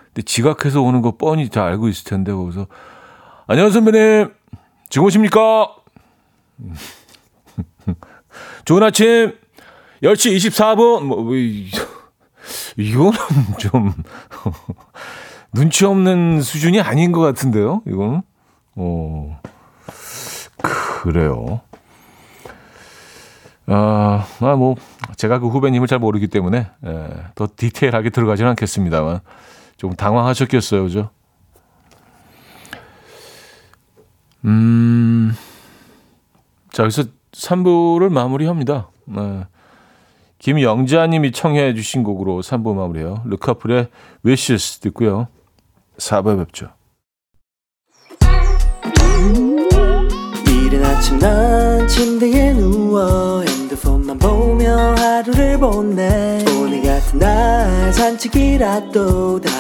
근데 지각해서 오는 거 뻔히 다 알고 있을 텐데 거기서 안녕하세요 선배님 지금 오십니까? 좋은 아침 10시 24분 뭐, 뭐 이- 이거는 좀 눈치 없는 수준이 아닌 것 같은데요. 이거는 어 그래요. 아, 아, 뭐, 제가 그 후배님을 잘 모르기 때문에, 예, 더 디테일하게 들어가지는 않겠습니다만, 조금 당황하셨겠어요, 그죠? 음, 자, 여기서 3부를 마무리합니다. 네. 김영자님이 청해 주신 곡으로 3부 마무리해요. 르카플의 Wishes 듣고요. 4부에 뵙죠. 이른 아침 난 침대에 누워 핸드폰만 보며 하루를 보내 오늘 같은 날 산책이라도 다녀올까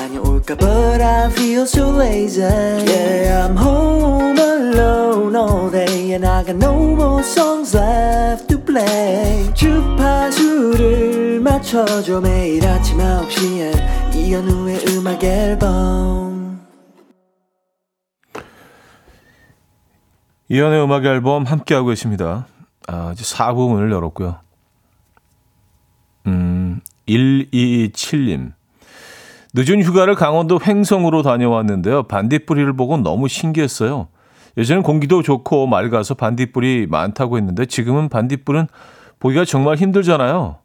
But I feel so lazy Yeah I'm home alone all day And I got no more songs left to play 주파수를 맞춰줘 매일 아침 9시에 이현우의 음악 앨범 이연의 음악 앨범 함께하고 계십니다. 아, 이제 4부 문을 열었고요. 음, 127님. 늦은 휴가를 강원도 횡성으로 다녀왔는데요. 반딧불이를 보고 너무 신기했어요. 예전엔 공기도 좋고 맑아서 반딧불이 많다고 했는데 지금은 반딧불은 보기가 정말 힘들잖아요.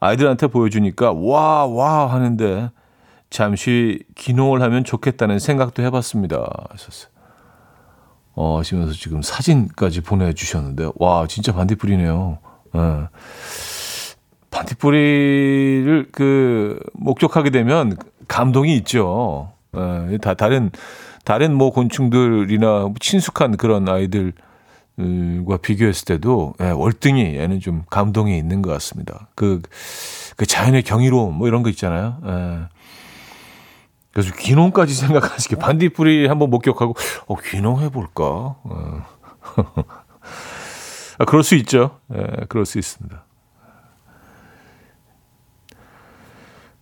아이들한테 보여주니까 와, 와 하는데 잠시 기농을 하면 좋겠다는 생각도 해봤습니다. 어, 하시면서 지금 사진까지 보내주셨는데, 와, 진짜 반딧불이네요. 예. 반딧불이를 그 목격하게 되면 감동이 있죠. 예, 다 다른 다른 뭐 곤충들이나 친숙한 그런 아이들과 비교했을 때도 예, 월등히 얘는 좀 감동이 있는 것 같습니다. 그, 그 자연의 경이로움 뭐 이런 거 있잖아요. 예. 그래서 귀농까지 생각하시게 반딧불이 한번 목격하고 어 귀농 해볼까? 어. 아, 그럴 수 있죠. 예, 그럴 수 있습니다.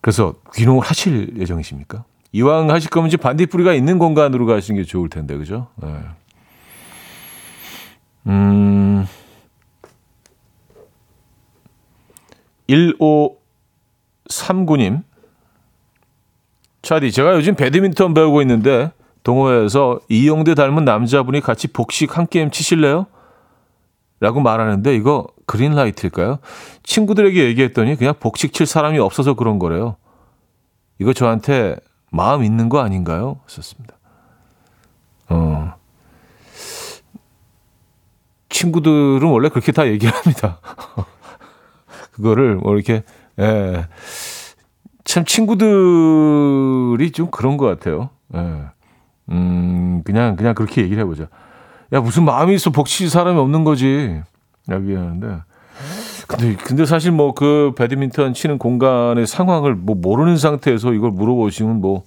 그래서 귀농을 하실 예정이십니까? 이왕 하실 거면 이제 반딧불이가 있는 공간으로 가시는 게 좋을 텐데, 그죠? 예. 음, 1539님. 차디, 제가 요즘 배드민턴 배우고 있는데, 동호회에서 이용대 닮은 남자분이 같이 복식 한 게임 치실래요? 라고 말하는데, 이거 그린라이트일까요? 친구들에게 얘기했더니 그냥 복식 칠 사람이 없어서 그런 거래요. 이거 저한테 마음 있는 거 아닌가요? 썼습니다. 어. 친구들은 원래 그렇게 다 얘기를 합니다. 그거를 뭐 이렇게, 예. 참 친구들이 좀 그런 것 같아요. 예. 음, 그냥, 그냥 그렇게 얘기를 해보자. 야, 무슨 마음이 있어 복치 사람이 없는 거지. 라고 얘기하는데. 근데, 근데 사실 뭐 그 배드민턴 치는 공간의 상황을 뭐 모르는 상태에서 이걸 물어보시면 뭐,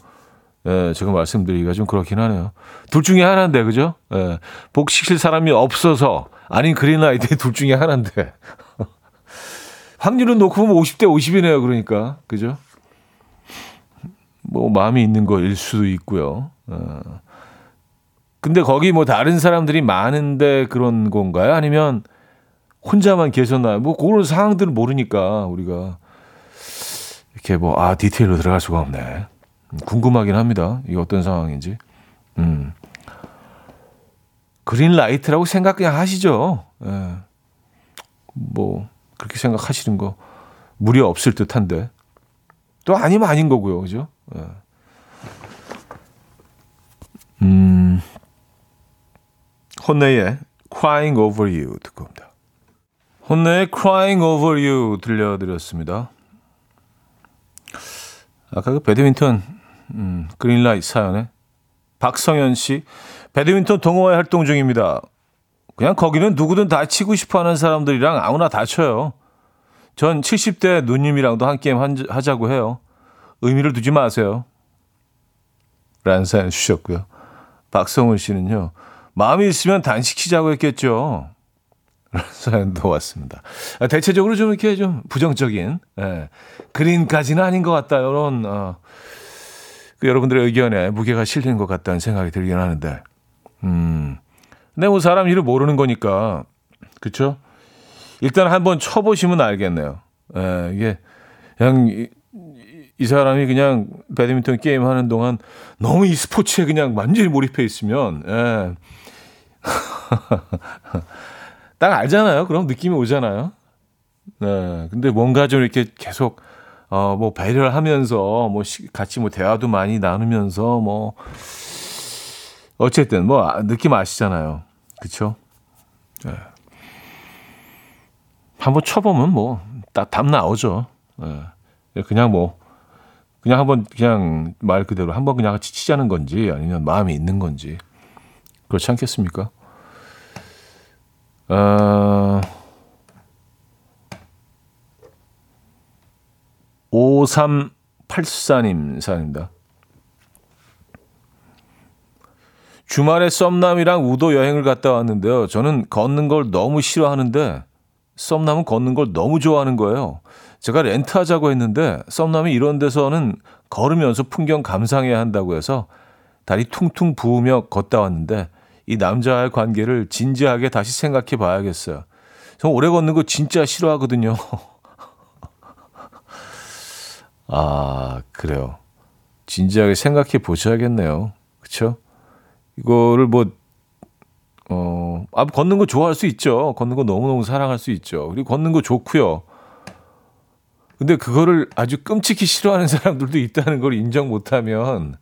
예, 제가 말씀드리기가 좀 그렇긴 하네요. 둘 중에 하나인데, 그죠? 예, 복식실 사람이 없어서, 아닌 그린라이트 둘 중에 하나인데. 확률은 놓고 보면 50대 50이네요, 그러니까. 그죠? 뭐, 마음이 있는 거일 수도 있고요. 어. 근데 거기 뭐 다른 사람들이 많은데 그런 건가요? 아니면 혼자만 계셨나요? 뭐 그런 상황들을 모르니까 우리가 이렇게 뭐 아 디테일로 들어갈 수가 없네. 궁금하긴 합니다. 이게 어떤 상황인지. 음. 그린 라이트라고 생각 그냥 하시죠. 예. 뭐 그렇게 생각하시는 거 무리 없을 듯한데 또 아니면 아닌 거고요, 그죠? 예. 음. 혼내의 Crying Over You 듣고 옵니다. 혼내의 Crying Over You 들려드렸습니다. 아까 그 배드민턴 음, 그린라이트 사연에 박성현 씨 배드민턴 동호회 활동 중입니다. 그냥 거기는 누구든 다 치고 싶어하는 사람들이랑 아무나 다 쳐요. 전 70대 누님이랑도 한 게임 하자고 해요. 의미를 두지 마세요. 라는 사연 주셨고요. 박성훈 씨는요. 마음이 있으면 단식치자고 했겠죠. 사연도 왔습니다. 아, 대체적으로 좀 이렇게 좀 부정적인, 예, 그린까지는 아닌 것 같다. 이런, 어, 그 여러분들의 의견에 무게가 실리는 것 같다는 생각이 들긴 하는데, 음. 근데 뭐 사람 일을 모르는 거니까, 그쵸? 일단 한번 쳐보시면 알겠네요. 예, 이게, 그냥, 이, 이 사람이 그냥 배드민턴 게임 하는 동안 너무 이 스포츠에 그냥 완전히 몰입해 있으면, 예. 딱 알잖아요. 그럼 느낌이 오잖아요. 네. 근데 뭔가 좀 이렇게 계속, 어, 뭐, 배려를 하면서, 뭐, 시, 같이 뭐, 대화도 많이 나누면서, 뭐, 어쨌든, 뭐, 아, 느낌 아시잖아요. 그쵸? 네. 한번 쳐보면 뭐, 딱답 나오죠. 네. 그냥 뭐, 그냥 한번, 그냥 말 그대로 한번 그냥 같이 치자는 건지, 아니면 마음이 있는 건지. 그렇지 않겠습니까? 어, 5384님 사연입니다. 주말에 썸남이랑 우도 여행을 갔다 왔는데요. 저는 걷는 걸 너무 싫어하는데 썸남은 걷는 걸 너무 좋아하는 거예요. 제가 렌트하자고 했는데 썸남이 이런 데서는 걸으면서 풍경 감상해야 한다고 해서 다리 퉁퉁 부으며 걷다 왔는데 이 남자와의 관계를 진지하게 다시 생각해 봐야겠어요. 저 오래 걷는 거 진짜 싫어하거든요. 아, 그래요. 진지하게 생각해 보셔야겠네요. 그쵸? 이거를 뭐, 어, 아, 걷는 거 좋아할 수 있죠. 걷는 거 너무너무 사랑할 수 있죠. 그리고 걷는 거 좋고요. 근데 그거를 아주 끔찍히 싫어하는 사람들도 있다는 걸 인정 못하면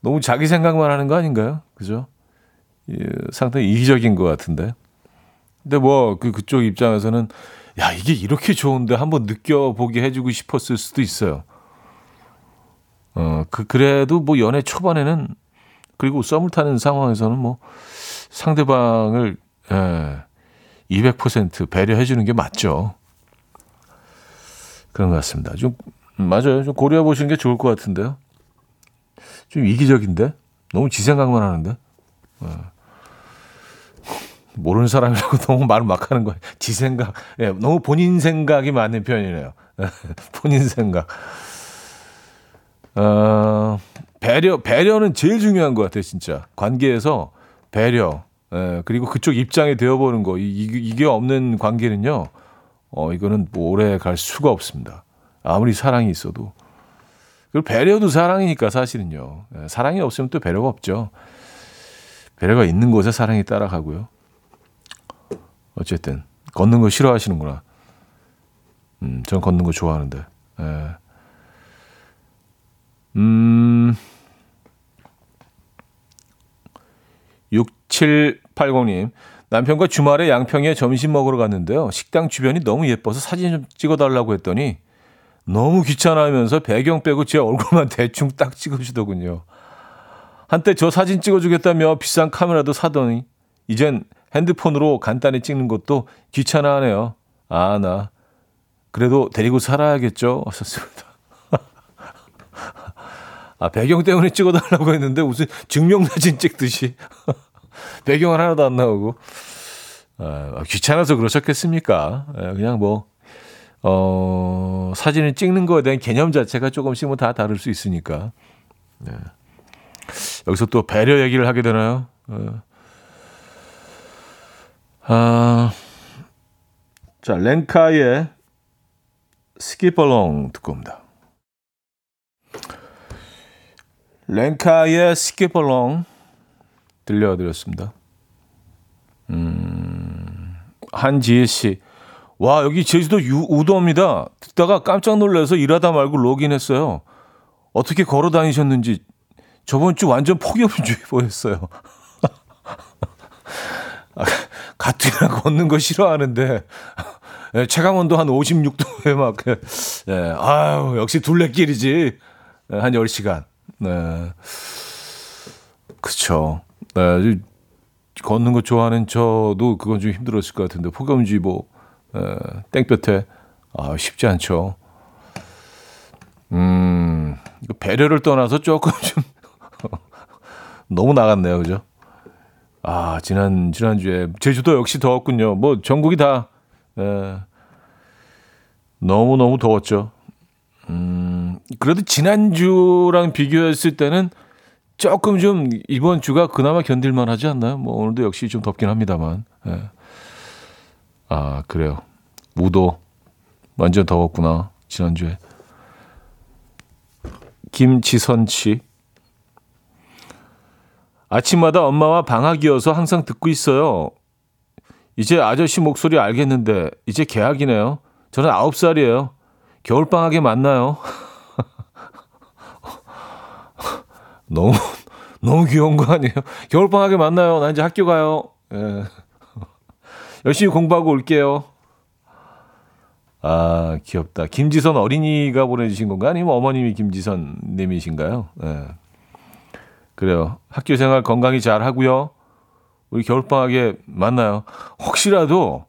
너무 자기 생각만 하는 거 아닌가요? 그죠? 예, 상당히 이기적인 것 같은데. 근데 뭐 그 그쪽 입장에서는 야 이게 이렇게 좋은데 한번 느껴보게 해주고 싶었을 수도 있어요. 어, 그 그래도 뭐 연애 초반에는 그리고 썸을 타는 상황에서는 뭐 상대방을 예, 200% 배려해 주는 게 맞죠. 그런 것 같습니다. 좀 음, 맞아요. 좀 고려해 보시는 게 좋을 것 같은데요. 좀 이기적인데 너무 지 생각만 하는데. 예. 모르는 사람이라고 너무 말을 막 하는 거예요. 지 생각. 예, 너무 본인 생각이 맞는 표현이네요. 본인 생각. 어, 배려, 배려는 제일 중요한 것 같아요, 진짜. 관계에서 배려. 예, 그리고 그쪽 입장에 되어보는 거. 이, 이- 이 게 없는 관계는요, 어, 이거는 뭐 오래 갈 수가 없습니다. 아무리 사랑이 있어도. 그리고 배려도 사랑이니까 사실은요. 예, 사랑이 없으면 또 배려가 없죠. 배려가 있는 곳에 사랑이 따라가고요. 어쨌든 걷는 거 싫어하시는구나. 음, 전 걷는 거 좋아하는데. 예. 음. 6780님. 남편과 주말에 양평에 점심 먹으러 갔는데요. 식당 주변이 너무 예뻐서 사진 좀 찍어달라고 했더니 너무 귀찮아하면서 배경 빼고 제 얼굴만 대충 딱 찍어주더군요. 한때 저 사진 찍어주겠다며 비싼 카메라도 사더니 이젠 핸드폰으로 간단히 찍는 것도 귀찮아하네요. 아, 나 그래도 데리고 살아야겠죠. 하셨습니다. 아, 배경 때문에 찍어달라고 했는데 무슨 증명사진 찍듯이 배경은 하나도 안 나오고 아, 귀찮아서 그러셨겠습니까? 예, 그냥 뭐 어, 사진을 찍는 거에 대한 개념 자체가 조금씩 뭐 다 다를 수 있으니까. 네. 여기서 또 배려 얘기를 하게 되나요? 어. 아, 자, 렌카의 스키퍼롱 듣고 옵니다. 렌카의 스키퍼롱 들려드렸습니다. 음, 한지혜 씨. 와, 여기 제주도 유, 우도입니다. 듣다가 깜짝 놀라서 일하다 말고 로그인했어요. 어떻게 걸어 다니셨는지 저번 주 완전 폭염주의 보였어요. 아, 가뜩이나 걷는 거 싫어하는데 예, 체감 온도 한 56도에 막 예, 아유 역시 둘레길이지 예, 한 10시간. 네. 그쵸. 네, 걷는 거 좋아하는 저도 그건 좀 힘들었을 것 같은데 폭염주의보 예, 땡볕에 아 쉽지 않죠. 음, 배려를 떠나서 조금 좀 너무 나갔네요, 그죠? 아, 지난, 지난주에, 제주도 역시 더웠군요. 뭐, 전국이 다, 에, 너무너무 더웠죠. 음, 그래도 지난주랑 비교했을 때는 조금 좀 이번 주가 그나마 견딜만 하지 않나요? 뭐, 오늘도 역시 좀 덥긴 합니다만. 예. 아, 그래요. 우도. 완전 더웠구나. 지난주에. 김지선 씨. 아침마다 엄마와 방학이어서 항상 듣고 있어요. 이제 아저씨 목소리 알겠는데 이제 개학이네요. 저는 아홉 살이에요. 겨울 방학에 만나요. 너무 너무 귀여운 거 아니에요? 겨울 방학에 만나요. 나 이제 학교 가요. 예. 열심히 공부하고 올게요. 아 귀엽다. 김지선 어린이가 보내주신 건가? 아니면 어머님이 김지선 님이신가요? 예. 그래요. 학교 생활 건강히 잘 하고요. 우리 겨울방학에 만나요. 혹시라도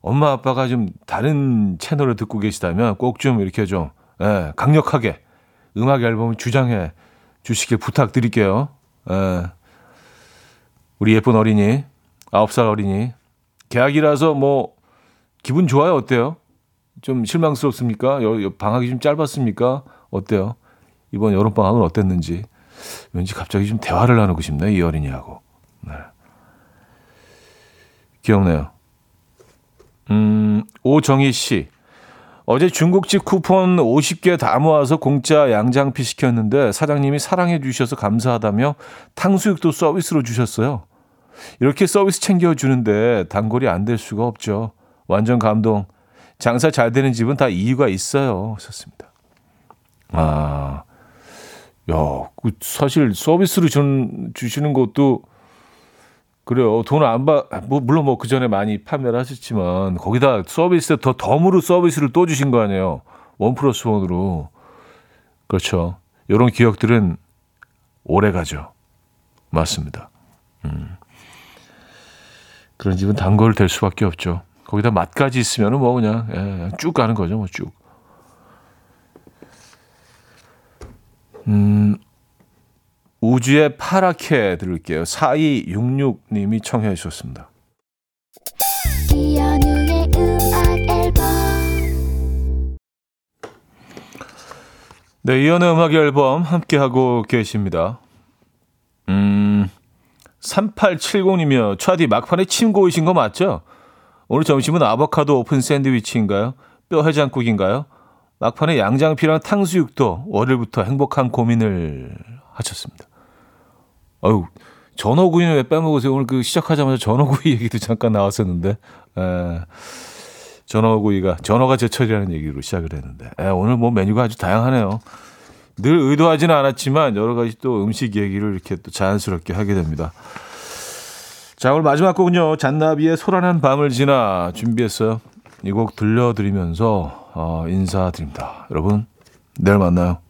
엄마 아빠가 좀 다른 채널을 듣고 계시다면 꼭 좀 이렇게 좀 예, 강력하게 음악 앨범을 주장해 주시길 부탁드릴게요. 예. 우리 예쁜 어린이 아홉 살 어린이 계약이라서 뭐 기분 좋아요 어때요? 좀 실망스럽습니까? 방학이 좀 짧았습니까? 어때요? 이번 여름 방학은 어땠는지 왠지 갑자기 좀 대화를 나누고 싶네 이 어린이하고. 네. 귀엽네요. 음, 오정희 씨. 어제 중국집 쿠폰 50개 다 모아서 공짜 양장피 시켰는데 사장님이 사랑해 주셔서 감사하다며 탕수육도 서비스로 주셨어요. 이렇게 서비스 챙겨주는데 단골이 안 될 수가 없죠. 완전 감동. 장사 잘 되는 집은 다 이유가 있어요. 썼습니다. 아, 야, 그 사실 서비스로 준, 주시는 것도 그래요. 돈 안 받, 뭐, 물론 뭐 그 전에 많이 판매를 하셨지만 거기다 서비스 더 덤으로 서비스를 또 주신 거 아니에요. 원 플러스 원으로. 그렇죠. 이런 기억들은 오래 가죠. 맞습니다. 음. 그런 집은 단골 될 수밖에 없죠. 거기다 맛까지 있으면 은 뭐 그냥, 예, 쭉 가는 거죠, 뭐 쭉. 음, 우주의 파랗게 들을게요. 4266님이 청해 주셨습니다. 네, 이연의 음악 앨범 함께하고 계십니다. 음, 3870이며 차디 막판에 침 고이신 거 맞죠? 오늘 점심은 아보카도 오픈 샌드위치인가요? 뼈 해장국인가요? 막판에 양장피랑 탕수육도 월요일부터 행복한 고민을 하셨습니다. 아유, 전어구이는 왜 빼먹으세요? 오늘 그 시작하자마자 전어구이 얘기도 잠깐 나왔었는데, 에, 전어구이가, 전어가 제철이라는 얘기로 시작을 했는데, 에, 오늘 뭐 메뉴가 아주 다양하네요. 늘 의도하지는 않았지만 여러 가지 또 음식 얘기를 이렇게 또 자연스럽게 하게 됩니다. 자, 오늘 마지막 곡은요. 잔나비의 소란한 밤을 지나 준비했어요. 이 곡 들려드리면서 어, 인사드립니다. 여러분, 내일 만나요.